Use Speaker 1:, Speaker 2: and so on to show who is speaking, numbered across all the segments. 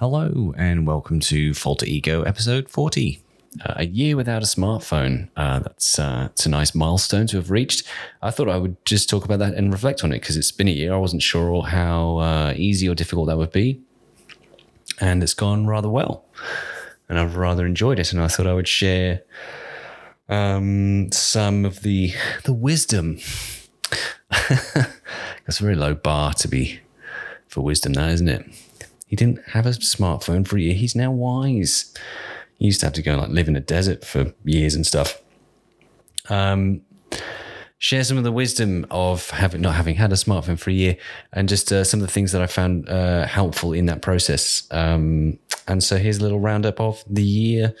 Speaker 1: Hello, and welcome to Falter Ego episode 40. Uh, a year without a smartphone. Uh, that's uh, it's a nice milestone to have reached. I thought I would just talk about that and reflect on it because it's been a year. I wasn't sure how uh, easy or difficult that would be, and it's gone rather well, and I've rather enjoyed it. And I thought I would share um, some of the the wisdom. That's a very low bar to be for wisdom, now, isn't it? He didn't have a smartphone for a year. He's now wise. He used to have to go like live in a desert for years and stuff. Um, share some of the wisdom of having not having had a smartphone for a year, and just uh, some of the things that I found uh, helpful in that process. Um, and so here's a little roundup of the year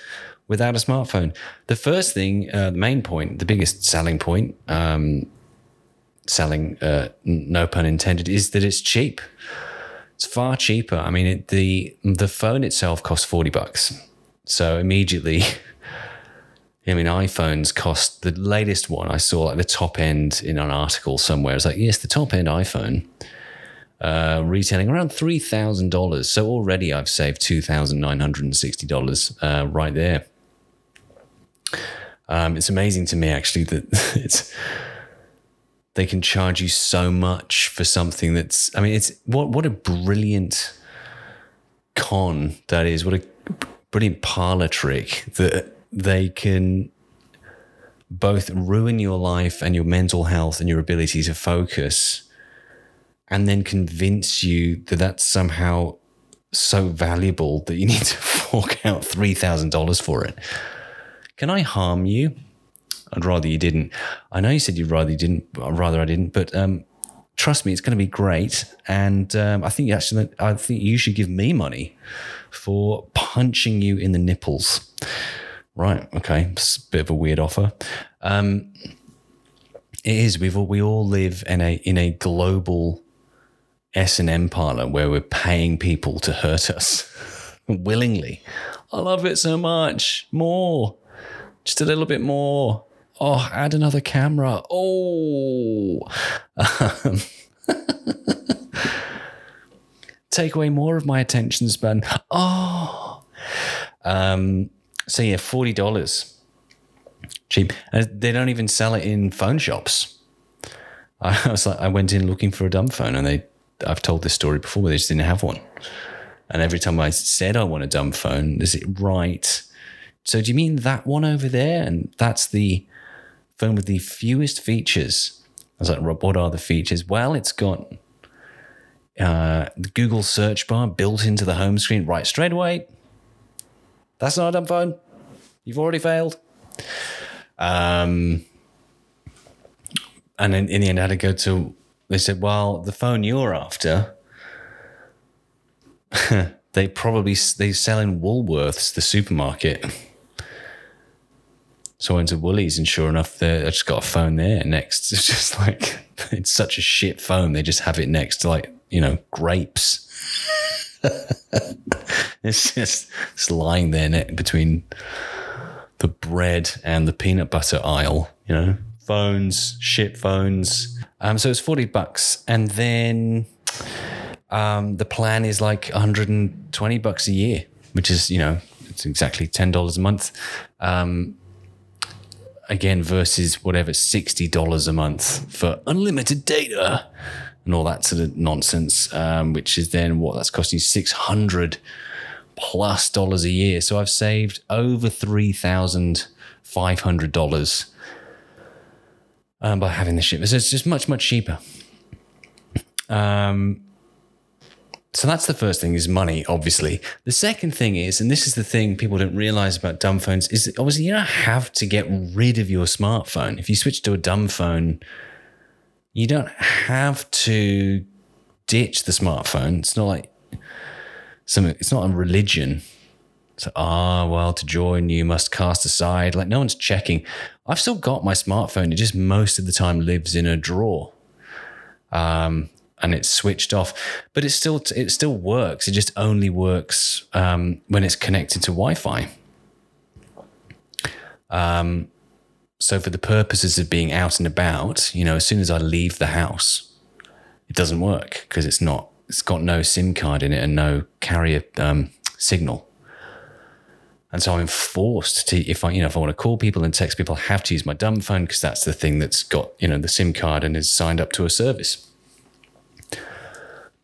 Speaker 1: without a smartphone. The first thing, uh, the main point, the biggest selling point, um, selling, uh, no pun intended, is that it's cheap. It's far cheaper. I mean, it, the the phone itself costs forty bucks. So immediately, I mean, iPhones cost the latest one I saw, like the top end in an article somewhere. It's like, yes, the top end iPhone uh, retailing around three thousand dollars. So already I've saved two thousand nine hundred and sixty dollars uh, right there. Um, it's amazing to me actually that it's they can charge you so much for something that's. I mean, it's what what a brilliant con that is. What a brilliant parlor trick that they can both ruin your life and your mental health and your ability to focus and then convince you that that's somehow so valuable that you need to fork out $3,000 for it. Can I harm you? I'd rather you didn't. I know you said you'd rather you didn't, I'd rather I didn't, but um, trust me, it's going to be great. And um, I think actually, I think you should give me money for punching you in the nipples. Right. Okay. It's a bit of a weird offer. Um, it is. We've all, we all live in a in a global S and M parlor where we're paying people to hurt us willingly. I love it so much. More, just a little bit more. Oh, add another camera. Oh, um, take away more of my attention span. Oh, um, so yeah, forty dollars, cheap. And they don't even sell it in phone shops. I was like, I went in looking for a dumb phone, and they. I've told this story before, but they just didn't have one. And every time I said I want a dumb phone, is it right? So do you mean that one over there? And that's the phone with the fewest features. I was like, what are the features? Well, it's got uh, the Google search bar built into the home screen right straight away. That's not a dumb phone. You've already failed. Um, and in, in the end, I had to go to. They said, "Well, the phone you're after, they probably they sell in Woolworths, the supermarket." So I went to Woolies, and sure enough, I just got a phone there next. It's just like it's such a shit phone. They just have it next to like you know grapes. it's just it's lying there between the bread and the peanut butter aisle. You know, phones, shit phones. Um, so it's forty bucks, and then um, the plan is like one hundred and twenty bucks a year, which is you know it's exactly ten dollars a month. Um, again versus whatever $60 a month for unlimited data and all that sort of nonsense um, which is then what that's costing you 600 plus dollars a year. So i've saved over $3500 um, by having the ship. So it's just much much cheaper. Um, so that's the first thing is money, obviously. The second thing is, and this is the thing people don't realize about dumb phones, is obviously you don't have to get rid of your smartphone. If you switch to a dumb phone, you don't have to ditch the smartphone. It's not like something, it's not a religion. So, ah, well, to join, you must cast aside. Like, no one's checking. I've still got my smartphone. It just most of the time lives in a drawer. Um, and it's switched off, but it still it still works. It just only works um, when it's connected to Wi-Fi. Um, so for the purposes of being out and about, you know, as soon as I leave the house, it doesn't work because it's not it's got no SIM card in it and no carrier um, signal. And so I'm forced to, if I, you know, if I want to call people and text people, I have to use my dumb phone because that's the thing that's got, you know, the SIM card and is signed up to a service.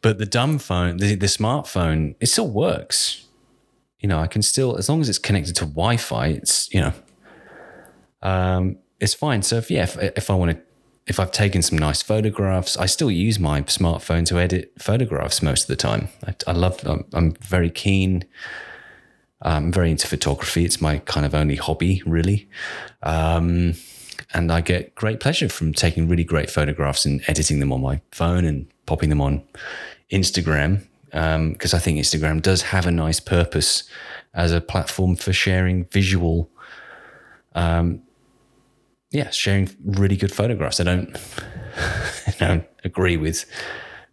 Speaker 1: But the dumb phone, the, the smartphone, it still works. You know, I can still, as long as it's connected to Wi-Fi, it's, you know, um, it's fine. So if, yeah, if, if I want to, if I've taken some nice photographs, I still use my smartphone to edit photographs most of the time. I, I love, I'm, I'm very keen I'm very into photography. It's my kind of only hobby, really. Um, and I get great pleasure from taking really great photographs and editing them on my phone and popping them on Instagram because um, I think Instagram does have a nice purpose as a platform for sharing visual, um, yeah, sharing really good photographs. I don't, I don't agree with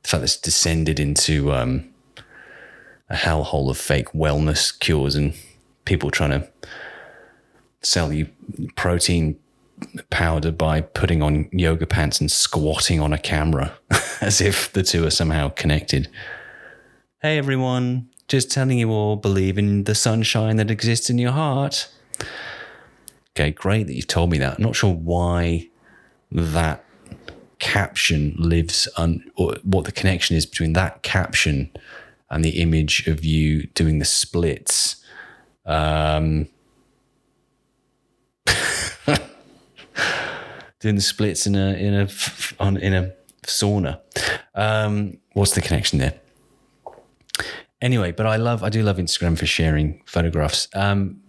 Speaker 1: the fact that it's descended into um, a hellhole of fake wellness cures and people trying to sell you protein powder by putting on yoga pants and squatting on a camera as if the two are somehow connected. Hey everyone, just telling you all believe in the sunshine that exists in your heart. Okay, great that you've told me that. I'm not sure why that caption lives on, or what the connection is between that caption and the image of you doing the splits. Um, doing the splits in a in a on in a sauna. Um, what's the connection there? Anyway, but I love I do love Instagram for sharing photographs. Um,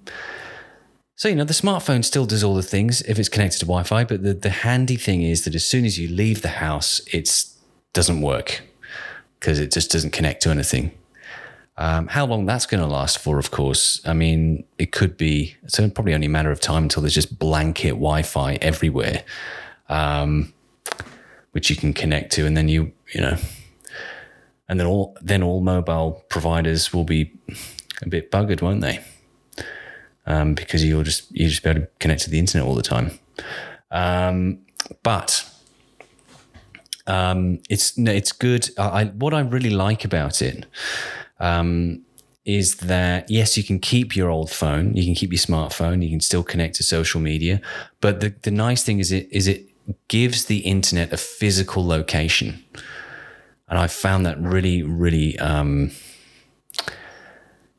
Speaker 1: so you know the smartphone still does all the things if it's connected to Wi-Fi, but the the handy thing is that as soon as you leave the house, it doesn't work because it just doesn't connect to anything. Um, how long that's going to last for, of course, I mean, it could be, it's probably only a matter of time until there's just blanket Wi Fi everywhere, um, which you can connect to. And then you, you know, and then all, then all mobile providers will be a bit buggered, won't they? Um, because you'll just, you just be able to connect to the internet all the time. Um, but um, it's it's good. I, what I really like about it um, is that yes, you can keep your old phone, you can keep your smartphone, you can still connect to social media, but the the nice thing is it is it gives the internet a physical location, and I found that really really um,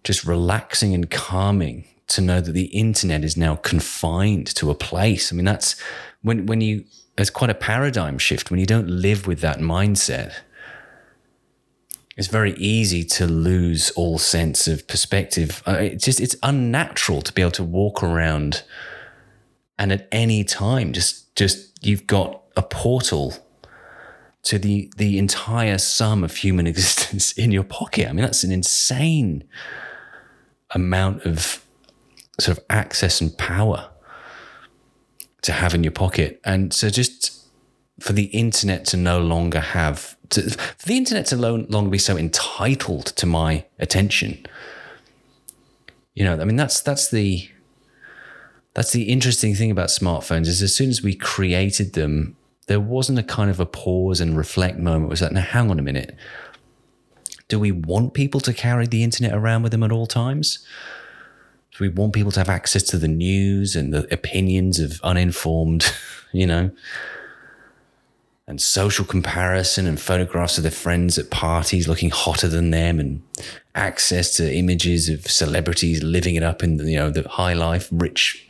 Speaker 1: just relaxing and calming to know that the internet is now confined to a place. I mean, that's when when you it's quite a paradigm shift when you don't live with that mindset. It's very easy to lose all sense of perspective. Uh, it's just it's unnatural to be able to walk around and at any time just just you've got a portal to the the entire sum of human existence in your pocket. I mean, that's an insane amount of sort of access and power to have in your pocket. And so just for the internet to no longer have, to, for the internet to no longer be so entitled to my attention. You know, I mean, that's, that's the, that's the interesting thing about smartphones is as soon as we created them, there wasn't a kind of a pause and reflect moment. It was like, now hang on a minute. Do we want people to carry the internet around with them at all times? So we want people to have access to the news and the opinions of uninformed, you know, and social comparison and photographs of their friends at parties looking hotter than them and access to images of celebrities living it up in the, you know, the high life, rich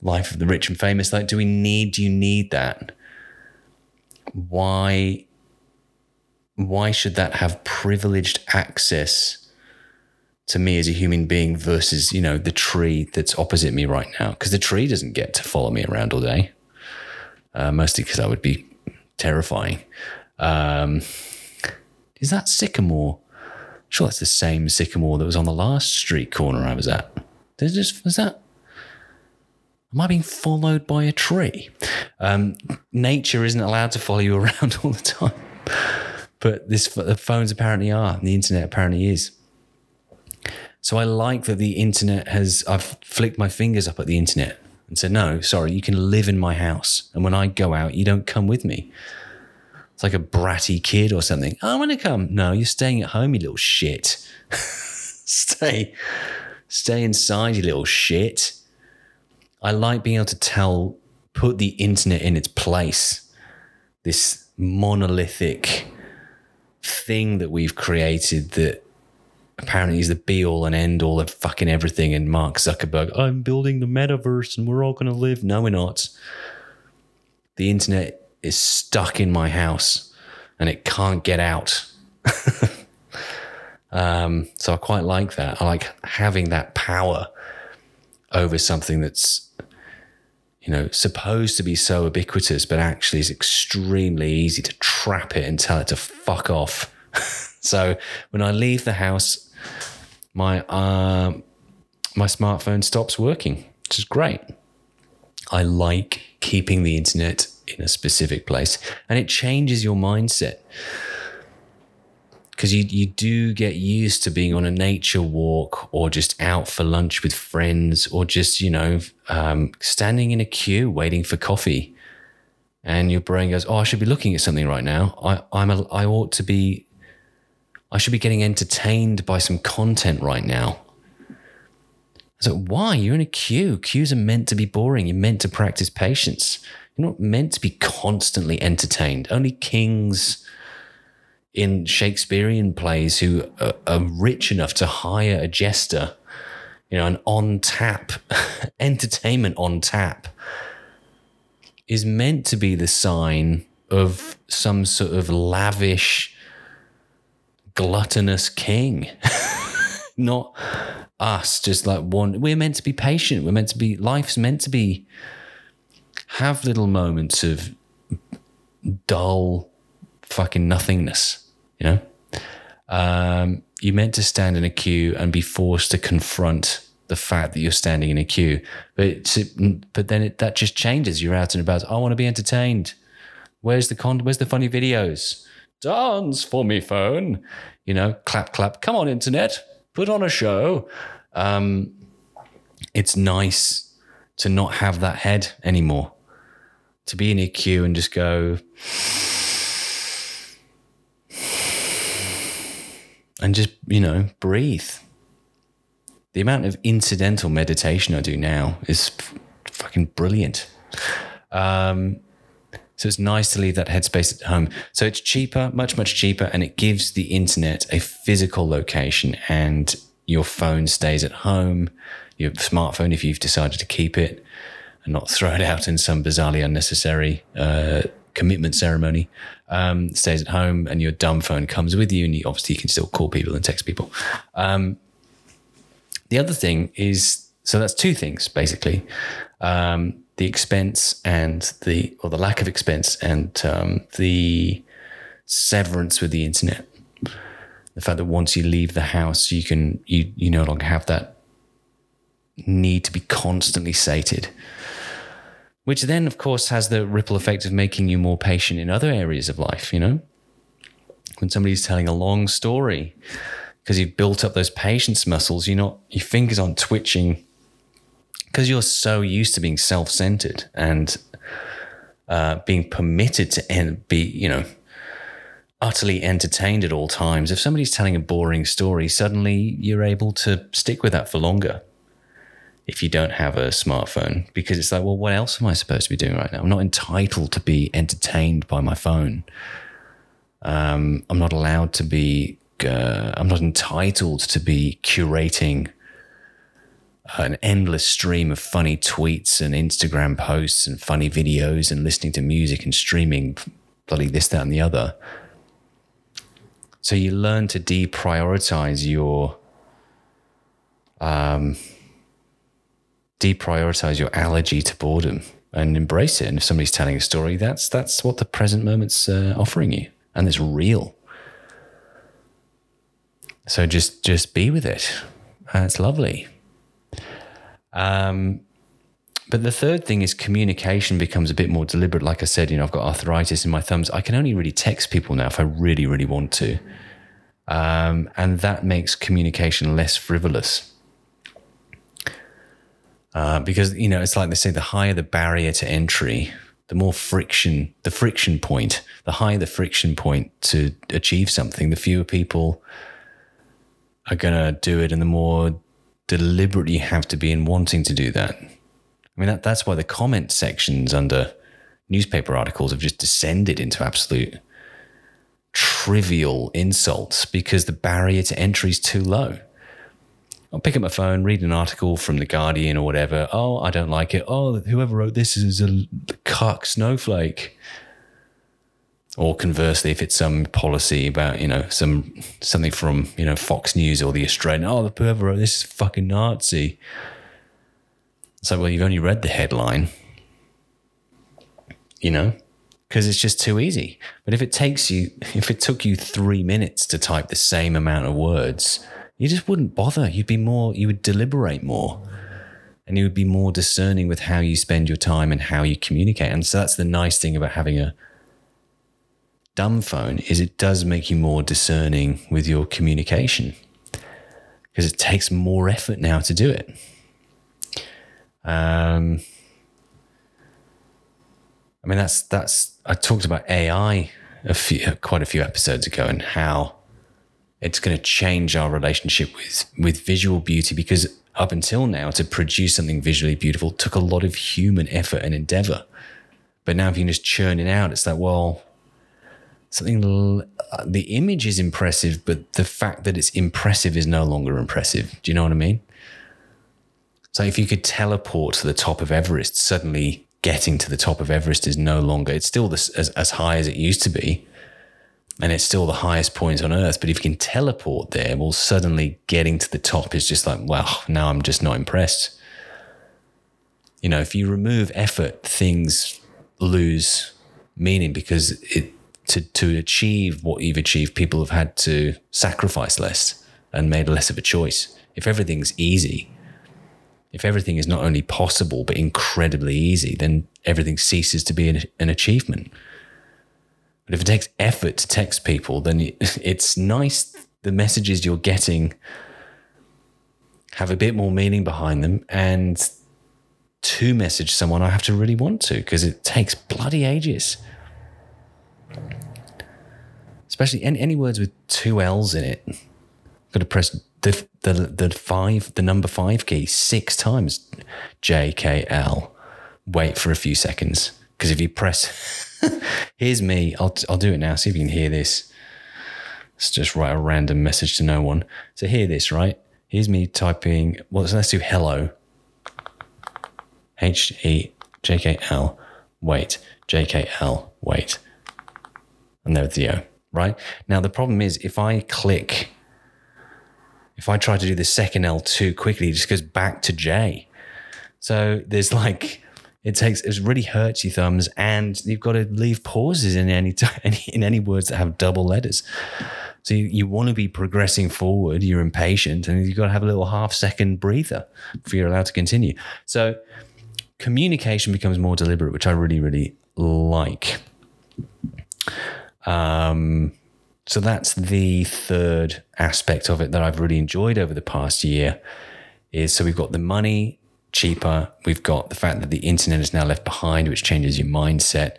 Speaker 1: life of the rich and famous. Like, do we need, do you need that? Why, why should that have privileged access to me as a human being versus you know the tree that's opposite me right now because the tree doesn't get to follow me around all day uh, mostly because that would be terrifying. Um, is that sycamore? Sure that's the same sycamore that was on the last street corner i was at. Was that Am I being followed by a tree? Um, nature isn't allowed to follow you around all the time, but this the phones apparently are, and the internet apparently is. So I like that the internet has, I've flicked my fingers up at the internet and said, no, sorry, you can live in my house. And when I go out, you don't come with me. It's like a bratty kid or something. Oh, I'm going to come. No, you're staying at home, you little shit. stay, stay inside, you little shit. I like being able to tell, put the internet in its place. This monolithic thing that we've created that apparently he's the be all and end all of fucking everything. And Mark Zuckerberg, I'm building the metaverse and we're all going to live. No, we're not. The internet is stuck in my house and it can't get out. um, so I quite like that. I like having that power over something that's, you know, supposed to be so ubiquitous, but actually is extremely easy to trap it and tell it to fuck off. so when I leave the house, my uh, my smartphone stops working, which is great. I like keeping the internet in a specific place and it changes your mindset. Because you, you do get used to being on a nature walk or just out for lunch with friends or just you know um, standing in a queue waiting for coffee. And your brain goes oh i should be looking at something right now. I i'm a, i ought to be i should be getting entertained by some content right now. So why? You're in a queue. Queues are meant to be boring. You're meant to practice patience. You're not meant to be constantly entertained. Only kings in Shakespearean plays who are, are rich enough to hire a jester, you know, an on tap entertainment on tap is meant to be the sign of some sort of lavish, gluttonous king. Not us, just like one. We're meant to be patient. We're meant to be, life's meant to be have little moments of dull fucking nothingness, you know? Um, you're meant to stand in a queue and be forced to confront the fact that you're standing in a queue. But but then it, that just changes. You're out and about. I want to be entertained. Where's the con? Where's the funny videos? Dance for me, phone. You know, clap, clap. Come on, internet. Put on a show. Um, it's nice to not have that head anymore to be in a queue and just go and just, you know, breathe. The amount of incidental meditation I do now is f- fucking brilliant. Um, so it's nice to leave that headspace at home. So it's cheaper, much, much cheaper, and it gives the internet a physical location and your phone stays at home, your smartphone, if you've decided to keep it, and not throw it out in some bizarrely unnecessary uh, commitment ceremony. Um, stays at home, and your dumb phone comes with you, and you, obviously you can still call people and text people. Um, the other thing is so that's two things basically: um, the expense and the or the lack of expense and um, the severance with the internet. The fact that once you leave the house, you can you you no longer have that need to be constantly sated which then, of course, has the ripple effect of making you more patient in other areas of life. You know, when somebody's telling a long story, because you've built up those patience muscles, you're not, your fingers aren't twitching because you're so used to being self centered and uh, being permitted to en- be, you know, utterly entertained at all times. If somebody's telling a boring story, suddenly you're able to stick with that for longer if you don't have a smartphone because it's like, well, what else am I supposed to be doing right now? I'm not entitled to be entertained by my phone. Um, I'm not allowed to be, uh, I'm not entitled to be curating an endless stream of funny tweets and Instagram posts and funny videos and listening to music and streaming bloody this, that, and the other. So you learn to deprioritize your um, deprioritize your allergy to boredom and embrace it. And if somebody's telling a story, that's that's what the present moment's uh, offering you, and it's real. So just just be with it. Uh, it's lovely. Um, but the third thing is communication becomes a bit more deliberate. Like I said, you know, I've got arthritis in my thumbs. I can only really text people now if I really, really want to. Um, and that makes communication less frivolous. Uh, because you know it's like they say the higher the barrier to entry the more friction, the friction point, the higher the friction point to achieve something, the fewer people are going to do it and the more deliberate you have to be in wanting to do that. I mean, that, that's why the comment sections under newspaper articles have just descended into absolute trivial insults because the barrier to entry is too low. I'll pick up my phone, read an article from The Guardian or whatever. Oh, I don't like it. Oh, whoever wrote this is a cuck snowflake. Or conversely, if it's some policy about, you know, some something from, you know, Fox News or the Australian, oh, the whoever wrote this is fucking Nazi. So, well, you've only read the headline, you know, because it's just too easy. But if it takes you, if it took you three minutes to type the same amount of words, you just wouldn't bother. You'd be more, you would deliberate more and you would be more discerning with how you spend your time and how you communicate. And so that's the nice thing about having a dumb phone is it does make you more discerning with your communication because it takes more effort now to do it. Um, I mean, that's that's I talked about AI a few, quite a few episodes ago and how it's going to change our relationship with with visual beauty because up until now to produce something visually beautiful took a lot of human effort and endeavor but now if you just churn it out it's like well something uh, the image is impressive but the fact that it's impressive is no longer impressive do you know what i mean so if you could teleport to the top of everest suddenly getting to the top of everest is no longer it's still this, as, as high as it used to be and it's still the highest point on earth. But if you can teleport there, well, suddenly getting to the top is just like, well now I'm just not impressed. You know, if you remove effort, things lose meaning because it to to achieve what you've achieved, people have had to sacrifice less and made less of a choice. If everything's easy, if everything is not only possible but incredibly easy, then everything ceases to be an, an achievement. But if it takes effort to text people, then it's nice the messages you're getting have a bit more meaning behind them. And to message someone, I have to really want to because it takes bloody ages. Especially any, any words with two L's in it. Got to press the, the, the five, the number five key six times. J, K, L. Wait for a few seconds. Because if you press Here's me. I'll, I'll do it now. See if you can hear this. Let's just write a random message to no one. So hear this, right? Here's me typing. Well, so let's do hello. H E J K L. Wait. J K L. Wait. And there's the O, right? Now, the problem is if I click, if I try to do the second L too quickly, it just goes back to J. So there's like it takes it really hurts your thumbs, and you've got to leave pauses in any in any words that have double letters. So you, you want to be progressing forward. You're impatient, and you've got to have a little half second breather before you're allowed to continue. So communication becomes more deliberate, which I really really like. Um, so that's the third aspect of it that I've really enjoyed over the past year. Is so we've got the money cheaper. We've got the fact that the internet is now left behind, which changes your mindset.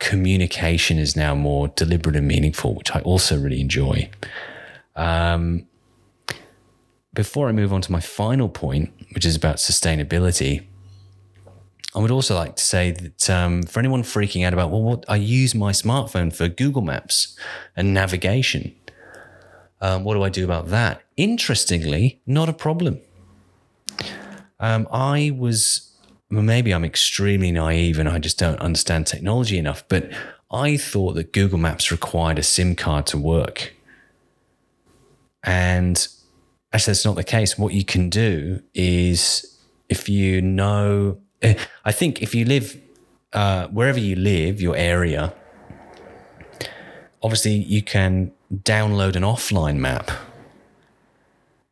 Speaker 1: Communication is now more deliberate and meaningful, which I also really enjoy. Um, before I move on to my final point, which is about sustainability, I would also like to say that um, for anyone freaking out about, well, what I use my smartphone for Google Maps and navigation. Um, what do I do about that? Interestingly, not a problem. Um, I was, well, maybe I'm extremely naive and I just don't understand technology enough, but I thought that Google Maps required a SIM card to work. And actually, that's not the case. What you can do is if you know, I think if you live uh, wherever you live, your area, obviously you can download an offline map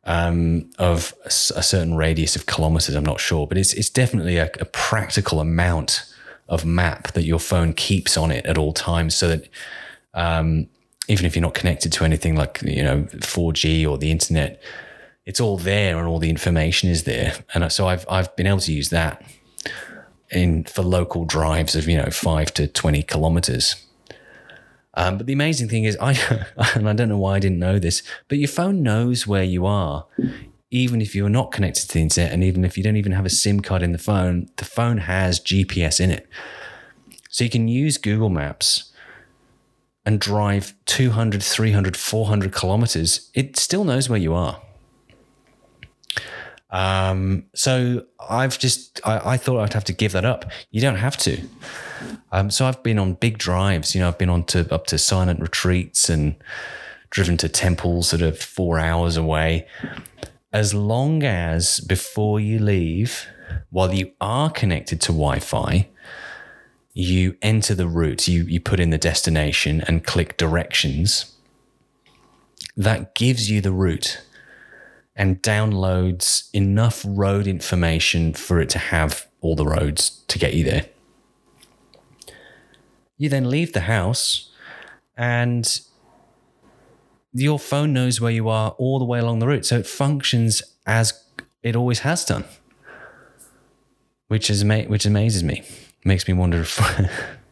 Speaker 1: um, of a, a, certain radius of kilometers. I'm not sure, but it's it's definitely a, a, practical amount of map that your phone keeps on it at all times, so that um, even if you're not connected to anything like you know 4G or the internet, it's all there and all the information is there. And so I've I've been able to use that. In for local drives of you know five to twenty kilometers. Um, but the amazing thing is, I and I don't know why I didn't know this, but your phone knows where you are, even if you're not connected to the internet, and even if you don't even have a SIM card in the phone, the phone has GPS in it, so you can use Google Maps and drive 200, 300, 400 kilometers. It still knows where you are. Um, so I've just I, I, thought I'd have to give that up. You don't have to. Um, so I've been on big drives. You know, I've been on to up to silent retreats and driven to temples that are four hours away. As long as before you leave, while you are connected to Wi-Fi, you enter the route. You you put in the destination and click directions. That gives you the route and downloads enough road information for it to have all the roads to get you there. You then leave the house and your phone knows where you are all the way along the route. So it functions as it always has done, which is which amazes me. Makes me wonder if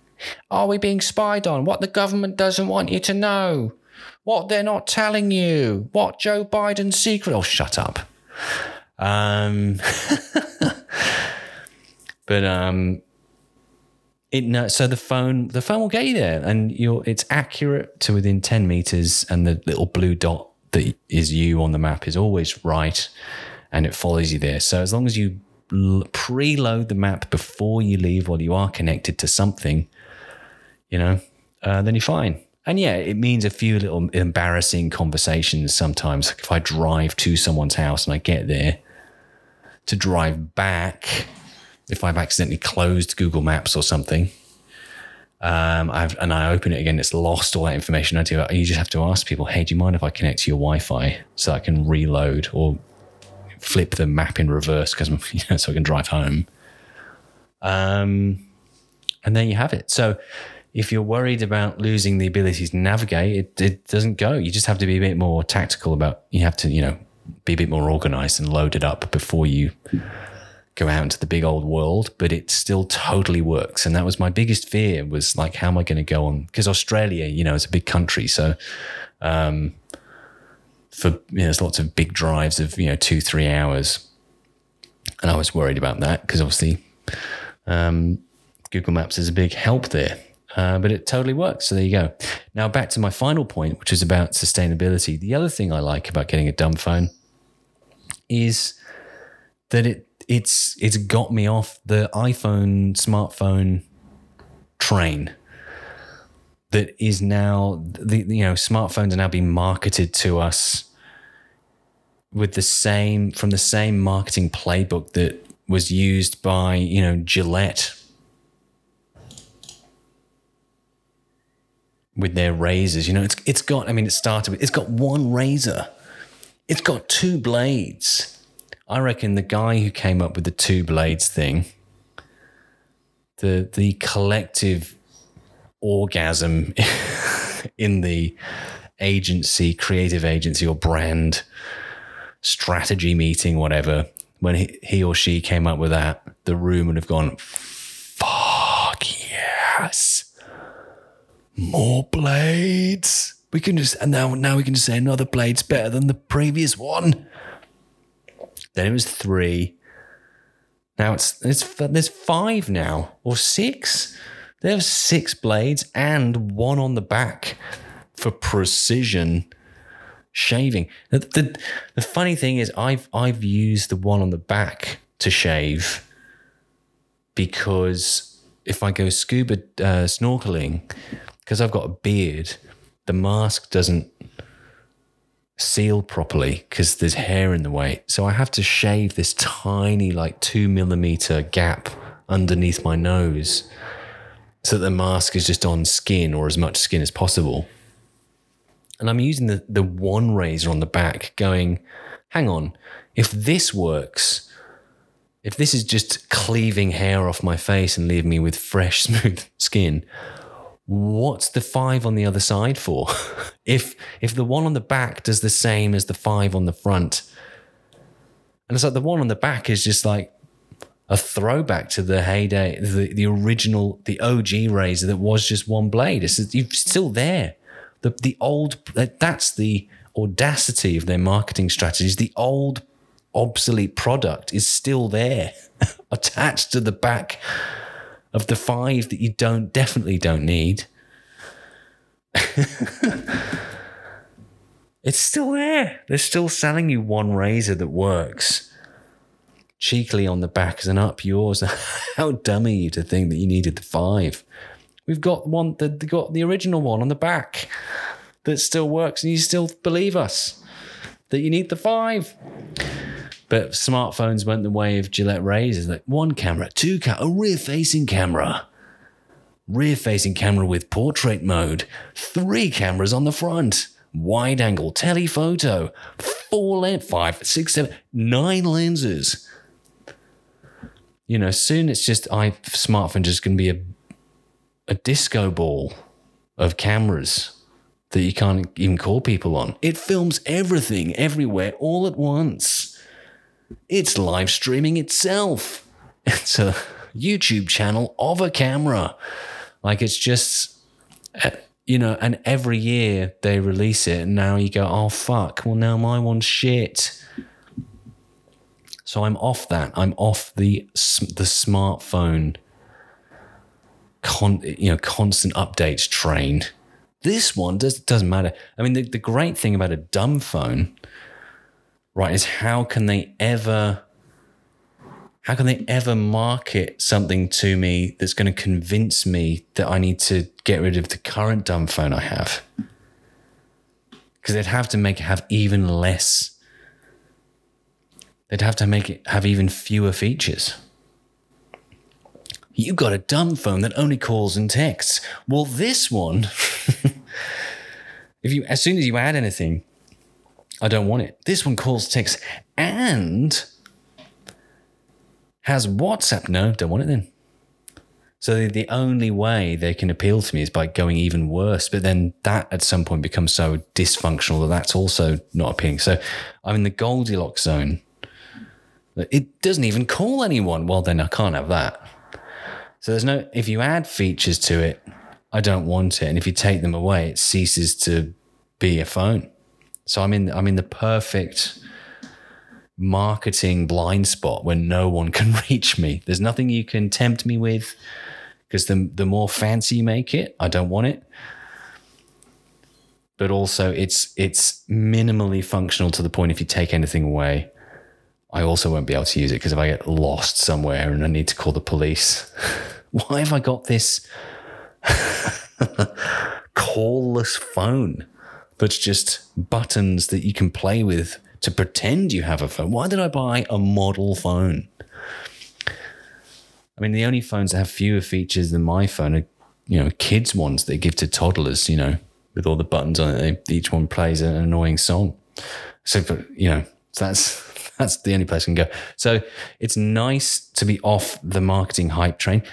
Speaker 1: are we being spied on? What the government doesn't want you to know? What they're not telling you? What Joe Biden's secret? Oh, shut up. Um, but um, it so the phone the phone will get you there, and you're it's accurate to within ten meters, and the little blue dot that is you on the map is always right, and it follows you there. So as long as you preload the map before you leave, while you are connected to something, you know, uh, then you're fine. And yeah, it means a few little embarrassing conversations sometimes. If I drive to someone's house and I get there to drive back, if I've accidentally closed Google Maps or something, um, I've, and I open it again, it's lost all that information. I do. You just have to ask people, hey, do you mind if I connect to your Wi-Fi so I can reload or flip the map in reverse because you know, so I can drive home. Um, and there you have it. So if you're worried about losing the ability to navigate, it, it doesn't go. You just have to be a bit more tactical about, you have to, you know, be a bit more organized and load it up before you go out into the big old world, but it still totally works. And that was my biggest fear was like, how am I going to go on? Because Australia, you know, it's a big country. So, um, for, you know, there's lots of big drives of, you know, two, three hours. And I was worried about that because obviously, um, Google Maps is a big help there. Uh, but it totally works. So there you go. Now back to my final point, which is about sustainability. The other thing I like about getting a dumb phone is that it it's it's got me off the iPhone smartphone train that is now the you know smartphones are now being marketed to us with the same from the same marketing playbook that was used by you know Gillette with their razors. You know, it's it's got. I mean, it started with it's got one razor. It's got two blades. I reckon the guy who came up with the two blades thing, the the collective orgasm in the agency, creative agency or brand strategy meeting, whatever, when he, he or she came up with that, the room would have gone, fuck yes more blades. We can just and now now we can just say another blade's better than the previous one. Then it was three. Now it's it's there's five now or six. There's six blades and one on the back for precision shaving. The, the, the funny thing is I've I've used the one on the back to shave because if I go scuba uh, snorkeling, because I've got a beard, the mask doesn't seal properly because there's hair in the way. So I have to shave this tiny, like two millimeter gap underneath my nose so that the mask is just on skin or as much skin as possible. And I'm using the, the one razor on the back, going, hang on, if this works, if this is just cleaving hair off my face and leaving me with fresh, smooth skin, what's the five on the other side for? if if the one on the back does the same as the five on the front, and it's like the one on the back is just like a throwback to the heyday, the, the original, the OG razor that was just one blade. It's, it's still there. The, the old, that's the audacity of their marketing strategies. The old obsolete product is still there attached to the back of the five that you don't definitely don't need. it's still there. They're still selling you one razor that works cheekily on the back as an up yours. How dumb are you to think that you needed the five? We've got one that got the original one on the back that still works, and you still believe us that you need the five. But smartphones went the way of Gillette razors, like one camera, two camera, a rear-facing camera, rear-facing camera with portrait mode, three cameras on the front, wide angle telephoto, four lens, five, six, seven, nine lenses. You know, soon it's just I smartphone just going to be a a disco ball of cameras that you can't even call people on. It films everything, everywhere, all at once. It's live streaming itself. It's a YouTube channel of a camera. Like it's just, uh, you know, and every year they release it, and now you go, oh fuck, well now my one's shit. So I'm off that. I'm off the the smartphone con, you know constant updates train. This one does doesn't matter. I mean, the, the great thing about a dumb phone, right, is how can they ever how can they ever market something to me that's going to convince me that I need to get rid of the current dumb phone I have? Because they'd have to make it have even less they'd have to make it have even fewer features. You got a dumb phone that only calls and texts. Well, this one, if you as soon as you add anything, I don't want it. This one calls, texts, and has WhatsApp. No, don't want it then. So the only way they can appeal to me is by going even worse. But then that at some point becomes so dysfunctional that that's also not appealing. So I'm in the Goldilocks zone it doesn't even call anyone. Well, then I can't have that. So there's no, if you add features to it, I don't want it. And if you take them away, it ceases to be a phone. So I'm in, I'm in the perfect marketing blind spot where no one can reach me. There's nothing you can tempt me with because the, the more fancy you make it, I don't want it. But also it's, it's minimally functional to the point if you take anything away, I also won't be able to use it because if I get lost somewhere and I need to call the police, why have I got this callless phone that's just buttons that you can play with to pretend you have a phone? Why did I buy a model phone? I mean, the only phones that have fewer features than my phone are, you know, kids' ones they give to toddlers, you know, with all the buttons on it. They, each one plays an annoying song. So, you know, that's that's the only place I can go. So it's nice to be off the marketing hype train.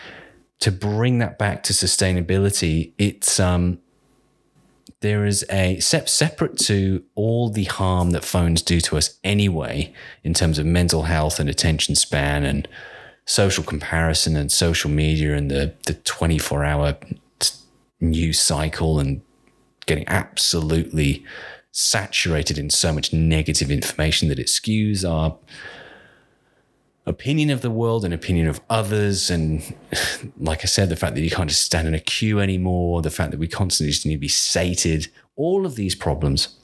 Speaker 1: To bring that back to sustainability, it's um, there is a separate to all the harm that phones do to us anyway, in terms of mental health and attention span and social comparison and social media and the the 24 hour news cycle and getting absolutely saturated in so much negative information that it skews our opinion of the world and opinion of others. And like I said, the fact that you can't just stand in a queue anymore, the fact that we constantly just need to be sated, all of these problems.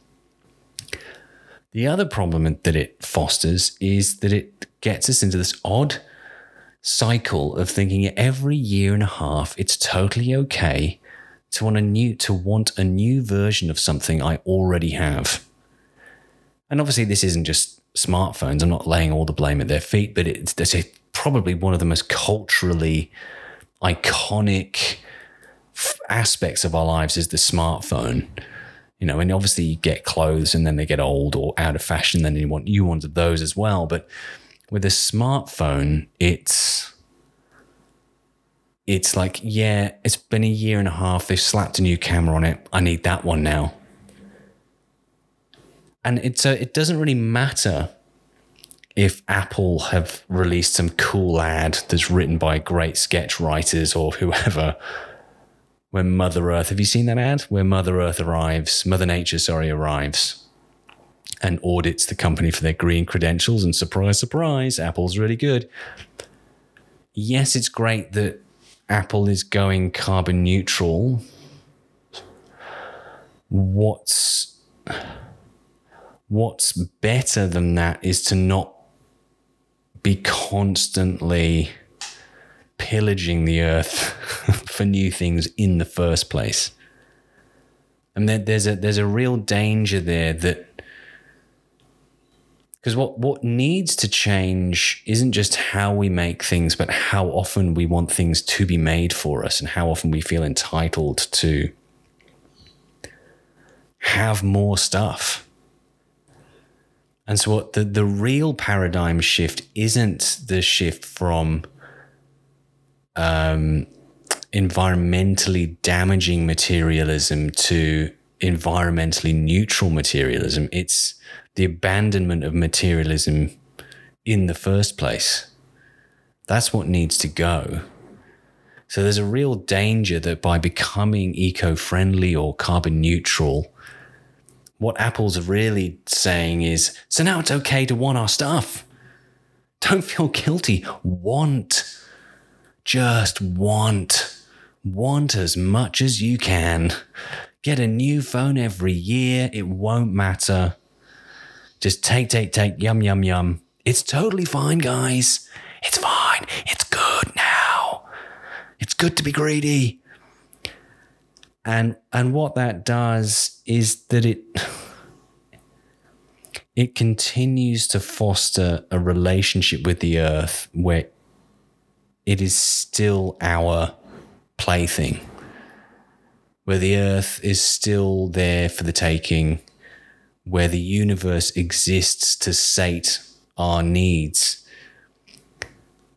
Speaker 1: The other problem that it fosters is that it gets us into this odd cycle of thinking every year and a half it's totally okay to want a new to want a new version of something I already have. And obviously, this isn't just smartphones. I'm not laying all the blame at their feet, but it's, it's probably one of the most culturally iconic f- aspects of our lives is the smartphone. You know, and obviously you get clothes and then they get old or out of fashion, then you want new ones of those as well. But with a smartphone, it's it's like, yeah, it's been a year and a half. They've slapped a new camera on it. I need that one now. And it's a, it doesn't really matter if Apple have released some cool ad that's written by great sketch writers or whoever, when Mother Earth, have you seen that ad? Where Mother Earth arrives, Mother Nature, sorry, arrives and audits the company for their green credentials. And surprise, surprise, Apple's really good. Yes, it's great that Apple is going carbon neutral. What's what's better than that is to not be constantly pillaging the earth for new things in the first place. And there, there's a there's a real danger there that because what what needs to change isn't just how we make things, but how often we want things to be made for us, and how often we feel entitled to have more stuff. And so, what the, the real paradigm shift isn't the shift from um, environmentally damaging materialism to environmentally neutral materialism. It's the abandonment of materialism in the first place. That's what needs to go. So there's a real danger that by becoming eco friendly or carbon neutral, what Apple's really saying is so now it's okay to want our stuff. Don't feel guilty. Want. Just want. Want as much as you can. Get a new phone every year. It won't matter. Just take, take, take, yum, yum, yum. It's totally fine, guys. It's fine. It's good now. It's good to be greedy. And and what that does is that it it continues to foster a relationship with the earth where it is still our plaything. Where the earth is still there for the taking where the universe exists to sate our needs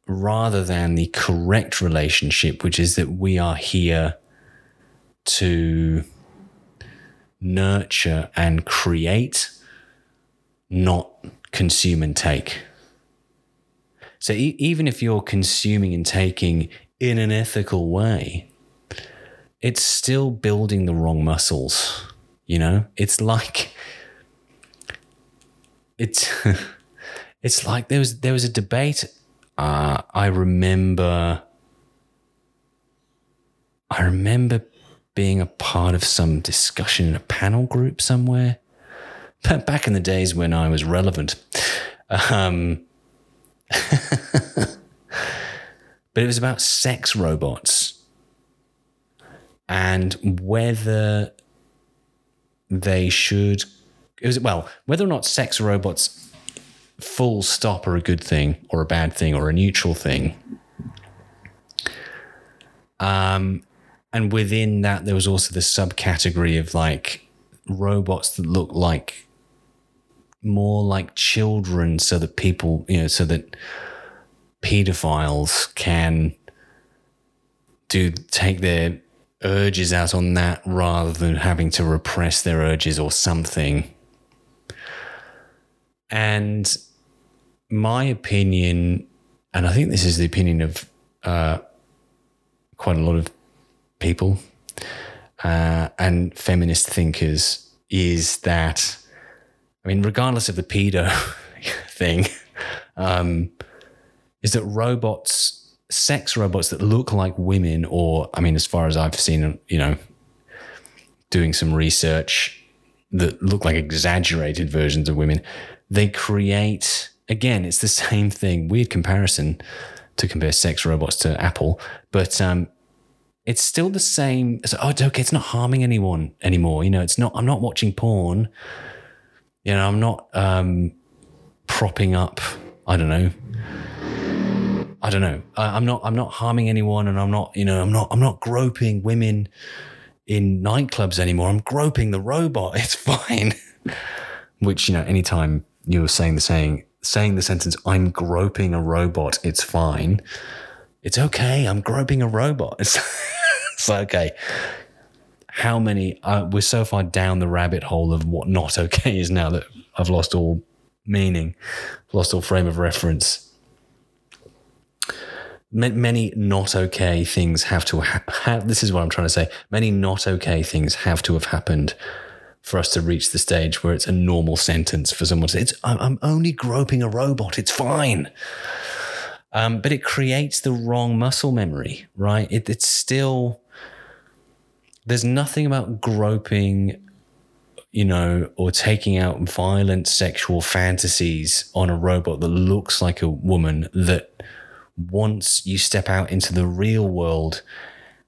Speaker 1: rather than the correct relationship, which is that we are here to nurture and create, not consume and take. So e- even if you're consuming and taking in an ethical way, it's still building the wrong muscles. You know, it's like it's it's like there was there was a debate. Uh, I remember. I remember being a part of some discussion in a panel group somewhere. Back in the days when I was relevant. Um, but it was about sex robots and whether they should it was well whether or not sex robots full stop are a good thing or a bad thing or a neutral thing. Um, and within that, there was also the subcategory of like robots that look like more like children, so that people, you know, so that pedophiles can do take their urges out on that rather than having to repress their urges or something. And my opinion, and I think this is the opinion of uh, quite a lot of people. Uh, and feminist thinkers, is that, I mean, regardless of the pedo thing, um, is that robots, sex robots that look like women, or, I mean, as far as I've seen, you know, doing some research that look like exaggerated versions of women, they create again it's the same thing weird comparison to compare sex robots to apple but um, it's still the same so, oh okay it's not harming anyone anymore you know it's not i'm not watching porn. You know i'm not um, propping up i don't know. I don't know. I, i'm not i'm not harming anyone and i'm not you know i'm not i'm not groping women in nightclubs anymore. I'm groping the robot. It's fine. Which you know anytime you were saying the saying saying the sentence i'm groping a robot it's fine it's okay i'm groping a robot it's, it's like okay how many uh, we're so far down the rabbit hole of what not okay is now that i've lost all meaning, lost all frame of reference. Many not okay things have to have. This is what I'm trying to say. Many not okay things have to have happened for us to reach the stage where it's a normal sentence for someone to say, it's, I'm only groping a robot. It's fine. Um, but it creates the wrong muscle memory, right? It, it's still, there's nothing about groping, you know, or taking out violent sexual fantasies on a robot that looks like a woman that once you step out into the real world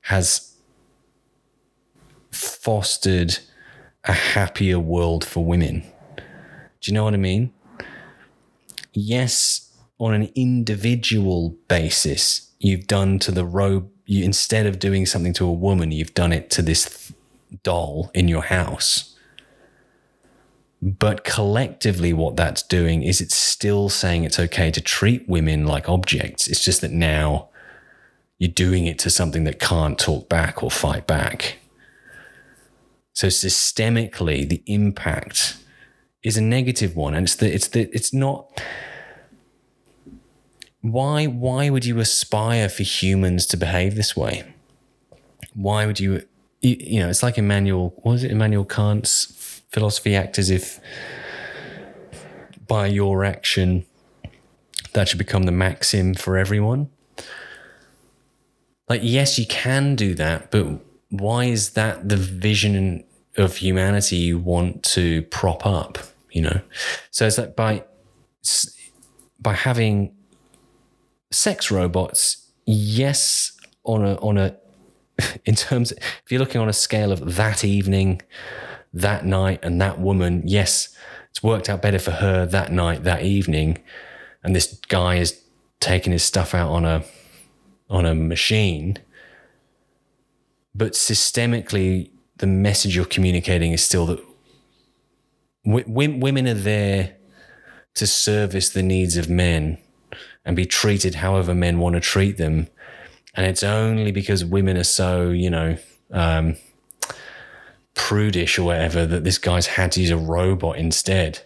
Speaker 1: has fostered a happier world for women. Do you know what I mean? Yes, on an individual basis, you've done to the robe, you, instead of doing something to a woman, you've done it to this doll in your house. But collectively, what that's doing is it's still saying it's okay to treat women like objects. It's just that now you're doing it to something that can't talk back or fight back. So systemically, the impact is a negative one, and it's the it's the it's not. Why why would you aspire for humans to behave this way? Why would you? You, know, it's like Immanuel. What was it? Immanuel Kant's philosophy act as if by your action that should become the maxim for everyone. Like, yes, you can do that, but why is that the vision of humanity you want to prop up? You know, so it's like by by having sex robots, yes, on a on a in terms if you're looking on a scale of that evening, that night, and that woman, yes, it's worked out better for her that night, that evening, and this guy is taking his stuff out on a on a machine. But systemically, the message you're communicating is still that w- women are there to service the needs of men and be treated however men want to treat them. And it's only because women are so, you know, um, prudish or whatever that this guy's had to use a robot instead.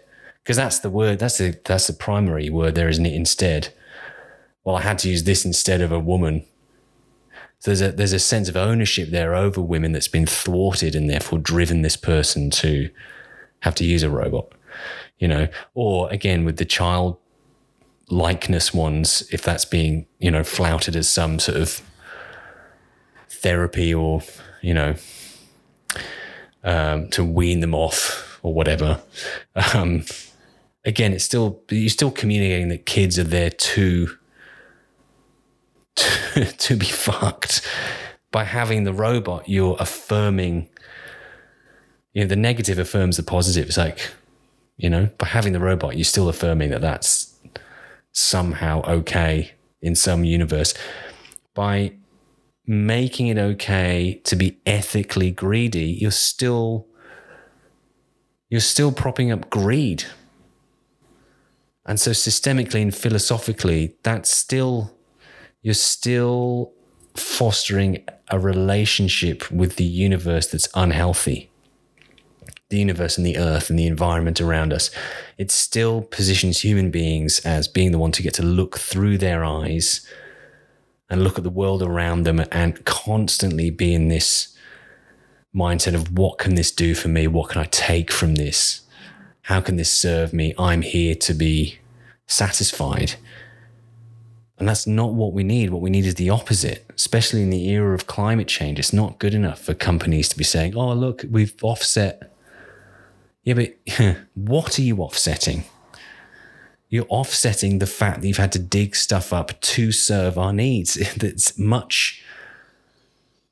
Speaker 1: Because that's the word, that's the that's the primary word there, isn't it? Instead. Well, I had to use this instead of a woman so there's a there's a sense of ownership there over women that's been thwarted and therefore driven this person to have to use a robot, you know. Or again with the child likeness ones, if that's being you know flouted as some sort of therapy or you know um, to wean them off or whatever. Um, again, it's still you're still communicating that kids are there to to, to be fucked. By having the robot, you're affirming, you know, the negative affirms the positive. It's like, you know, by having the robot, you're still affirming that that's somehow okay in some universe. By making it okay to be ethically greedy, you're still you're still propping up greed. And so systemically and philosophically, that's still you're still fostering a relationship with the universe that's unhealthy. The universe and the earth and the environment around us. It still positions human beings as being the one to get to look through their eyes and look at the world around them and constantly be in this mindset of what can this do for me? What can I take from this? How can this serve me? I'm here to be satisfied. And that's not what we need. What we need is the opposite, especially in the era of climate change. It's not good enough for companies to be saying, oh, look, we've offset. Yeah, but what are you offsetting? You're offsetting the fact that you've had to dig stuff up to serve our needs. That's much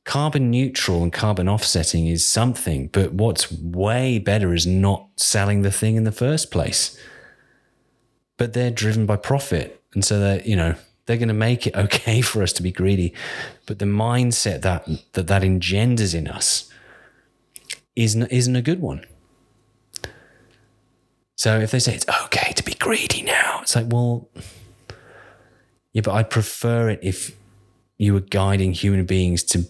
Speaker 1: carbon neutral and carbon offsetting is something, but what's way better is not selling the thing in the first place. But they're driven by profit. And so that, you know, they're going to make it okay for us to be greedy. But the mindset that that, that engenders in us isn't, isn't a good one. So if they say it's okay to be greedy now, it's like, well, yeah, but I'd prefer it if you were guiding human beings to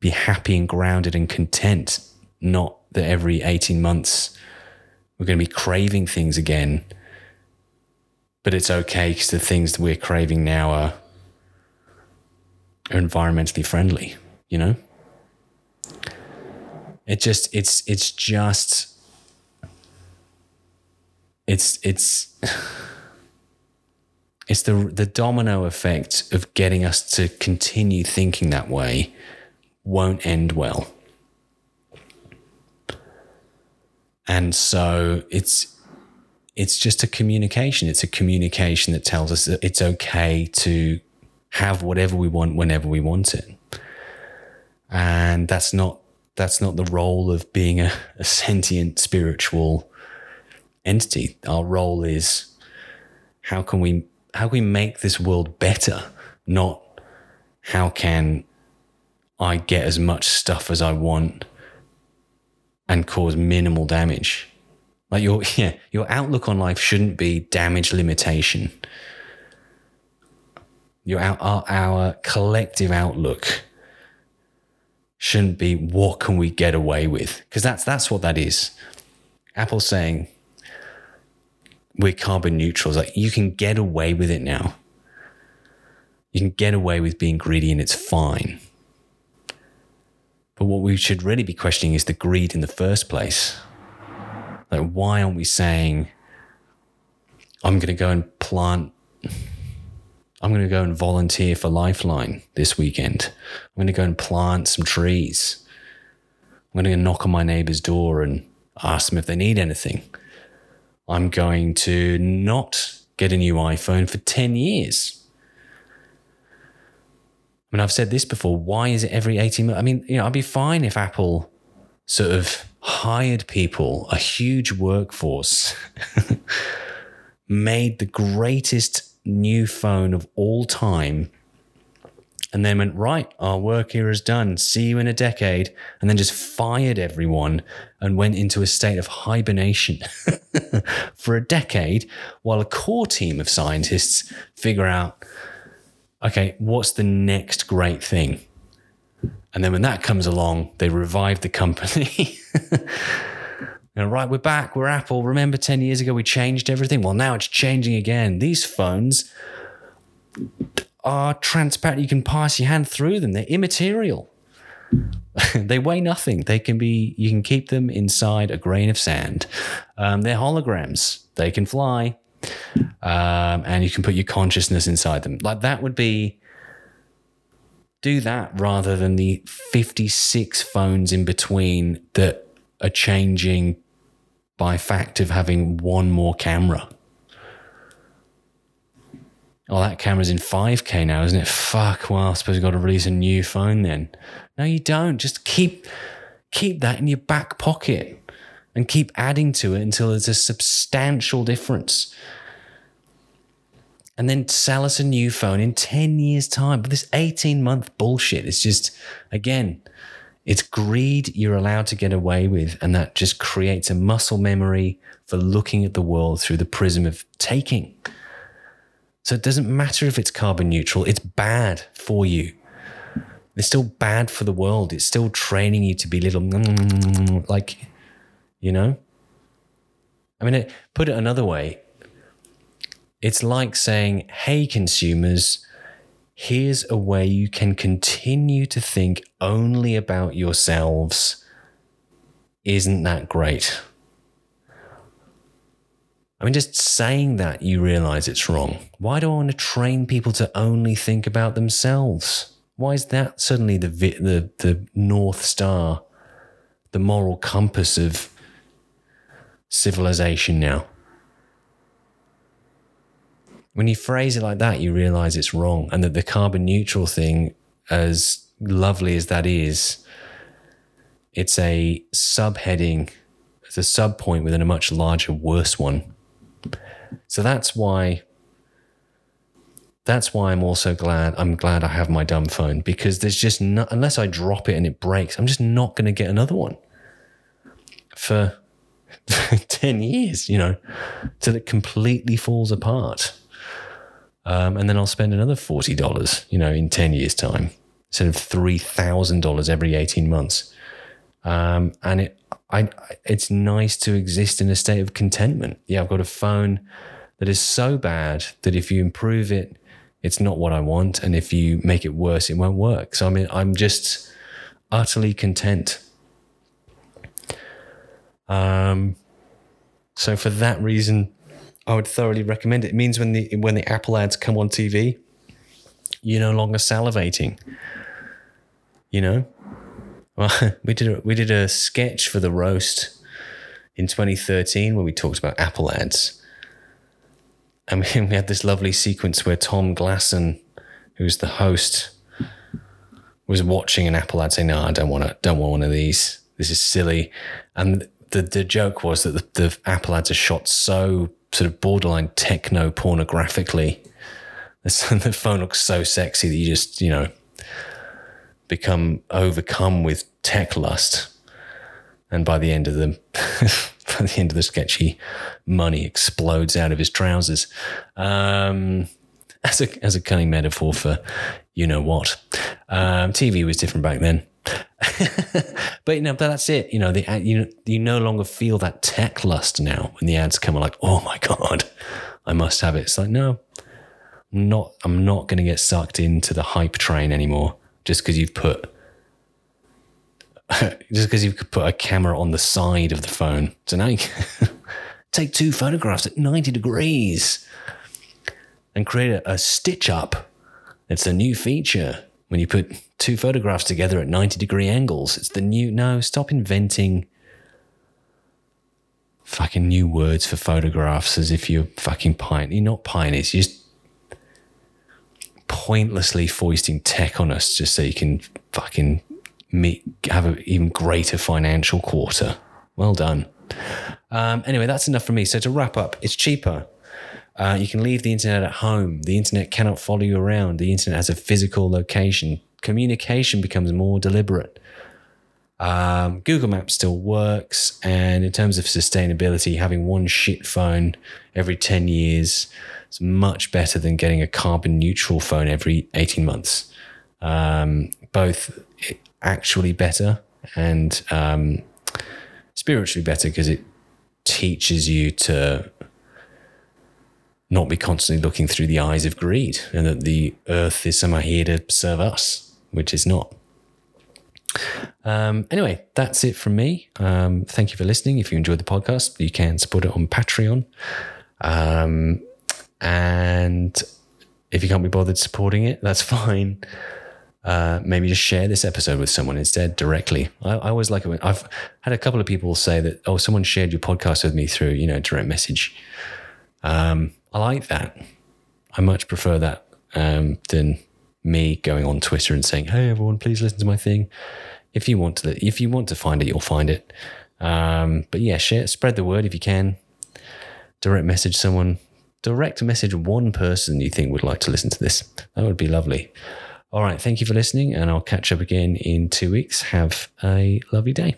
Speaker 1: be happy and grounded and content, not that every 18 months we're going to be craving things again but it's okay because the things that we're craving now are, are environmentally friendly, you know? It just, it's, it's just, it's, it's, it's the, the domino effect of getting us to continue thinking that way won't end well. And so it's it's just a communication. It's a communication that tells us that it's okay to have whatever we want whenever we want it. And that's not that's not the role of being a, a sentient spiritual entity. Our role is how can we how can we make this world better? Not how can I get as much stuff as I want and cause minimal damage. Like your yeah, your outlook on life shouldn't be damage limitation. Your our, our collective outlook shouldn't be what can we get away with because that's that's what that is. Apple's saying we're carbon neutral. It's like you can get away with it now. You can get away with being greedy and it's fine. But what we should really be questioning is the greed in the first place. Like, why aren't we saying, I'm going to go and plant, I'm going to go and volunteer for Lifeline this weekend. I'm going to go and plant some trees. I'm going to knock on my neighbor's door and ask them if they need anything. I'm going to not get a new iPhone for 10 years. I mean, I've said this before. Why is it every 18 months? I mean, you know, I'd be fine if Apple sort of hired people, a huge workforce, made the greatest new phone of all time, and then went, right, our work here is done. See you in a decade. And then just fired everyone and went into a state of hibernation for a decade while a core team of scientists figure out okay, what's the next great thing? And then when that comes along, they revive the company. and right, we're back, we're Apple. Remember 10 years ago we changed everything? Well, now it's changing again. These phones are transparent. You can pass your hand through them, they're immaterial. they weigh nothing. They can be, you can keep them inside a grain of sand. Um, they're holograms. They can fly um, and you can put your consciousness inside them. Like that would be do that rather than the 56 phones in between that are changing by fact of having one more camera. Oh, that camera's in 5K now, isn't it? Fuck, well, I suppose you've got to release a new phone then. No, you don't. Just keep keep that in your back pocket and keep adding to it until there's a substantial difference and then sell us a new phone in 10 years' time. But this 18 month bullshit is just, again, it's greed you're allowed to get away with. And that just creates a muscle memory for looking at the world through the prism of taking. So it doesn't matter if it's carbon neutral, it's bad for you. It's still bad for the world. It's still training you to be little, like, you know? I mean, put it another way it's like saying, hey, consumers, here's a way you can continue to think only about yourselves. Isn't that great? I mean, just saying that, you realize it's wrong. Why do I want to train people to only think about themselves? Why is that suddenly the, the, the North Star, the moral compass of civilization now? when you phrase it like that, you realize it's wrong, and that the carbon neutral thing, as lovely as that is, it's a subheading, it's a sub point within a much larger, worse one. So that's why. That's why I'm also glad. I'm glad I have my dumb phone because there's just not, unless I drop it and it breaks, I'm just not going to get another one for 10 years, you know, till it completely falls apart. Um, and then I'll spend another $40, you know, in 10 years' time instead of $3,000 every 18 months. Um, and it, I, it's nice to exist in a state of contentment. Yeah, I've got a phone that is so bad that if you improve it, it's not what I want. And if you make it worse, it won't work. So I mean, I'm just utterly content. Um, so for that reason, I would thoroughly recommend it. It means when the when the Apple ads come on TV, you're no longer salivating. You know, we did a, we did a sketch for the roast in 2013 where we talked about Apple ads, and we, we had this lovely sequence where Tom Glasson, who's the host, was watching an Apple ad saying, "No, I don't want to, don't want one of these. This is silly," and the the joke was that the, the Apple ads are shot so sort of borderline techno pornographically. The phone looks so sexy that you just you know become overcome with tech lust, and by the end of the by the end of the sketchy, money explodes out of his trousers. Um, as a as a cunning metaphor for you know what. Um, TV was different back then. but you know, but that's it. You know, the you you no longer feel that tech lust now when the ads come. Like, oh my god, I must have it. It's like, no, I'm not. I'm not going to get sucked into the hype train anymore. Just because you've put, just because you've put a camera on the side of the phone. So now you take two photographs at ninety degrees and create a, a stitch up. It's a new feature when you put two photographs together at 90 degree angles. It's the new, no, stop inventing fucking new words for photographs as if you're fucking pioneer. You're not pioneers, you're just pointlessly foisting tech on us just so you can fucking meet, have an even greater financial quarter. Well done. Um, anyway, that's enough for me. So to wrap up, it's cheaper. Uh, you can leave the internet at home. The internet cannot follow you around. The internet has a physical location. Communication becomes more deliberate. Um, Google Maps still works. And in terms of sustainability, having one shit phone every 10 years is much better than getting a carbon neutral phone every 18 months. Um, both actually better and um, spiritually better because it teaches you to not be constantly looking through the eyes of greed and that the earth is somehow here to serve us, which is not. Um, anyway, that's it from me. Um, thank you for listening. If you enjoyed the podcast, you can support it on Patreon. Um, and if you can't be bothered supporting it, that's fine. Uh, maybe just share this episode with someone instead directly. I, I, always like it when I've had a couple of people say that, oh, someone shared your podcast with me through, you know, direct message. Um, I like that. I much prefer that um, than me going on Twitter and saying, "Hey, everyone, please listen to my thing." If you want to, if you want to find it, you'll find it. Um, but yeah, share, spread the word if you can. Direct message someone. Direct message one person you think would like to listen to this. That would be lovely. All right, thank you for listening, and I'll catch up again in two weeks. Have a lovely day.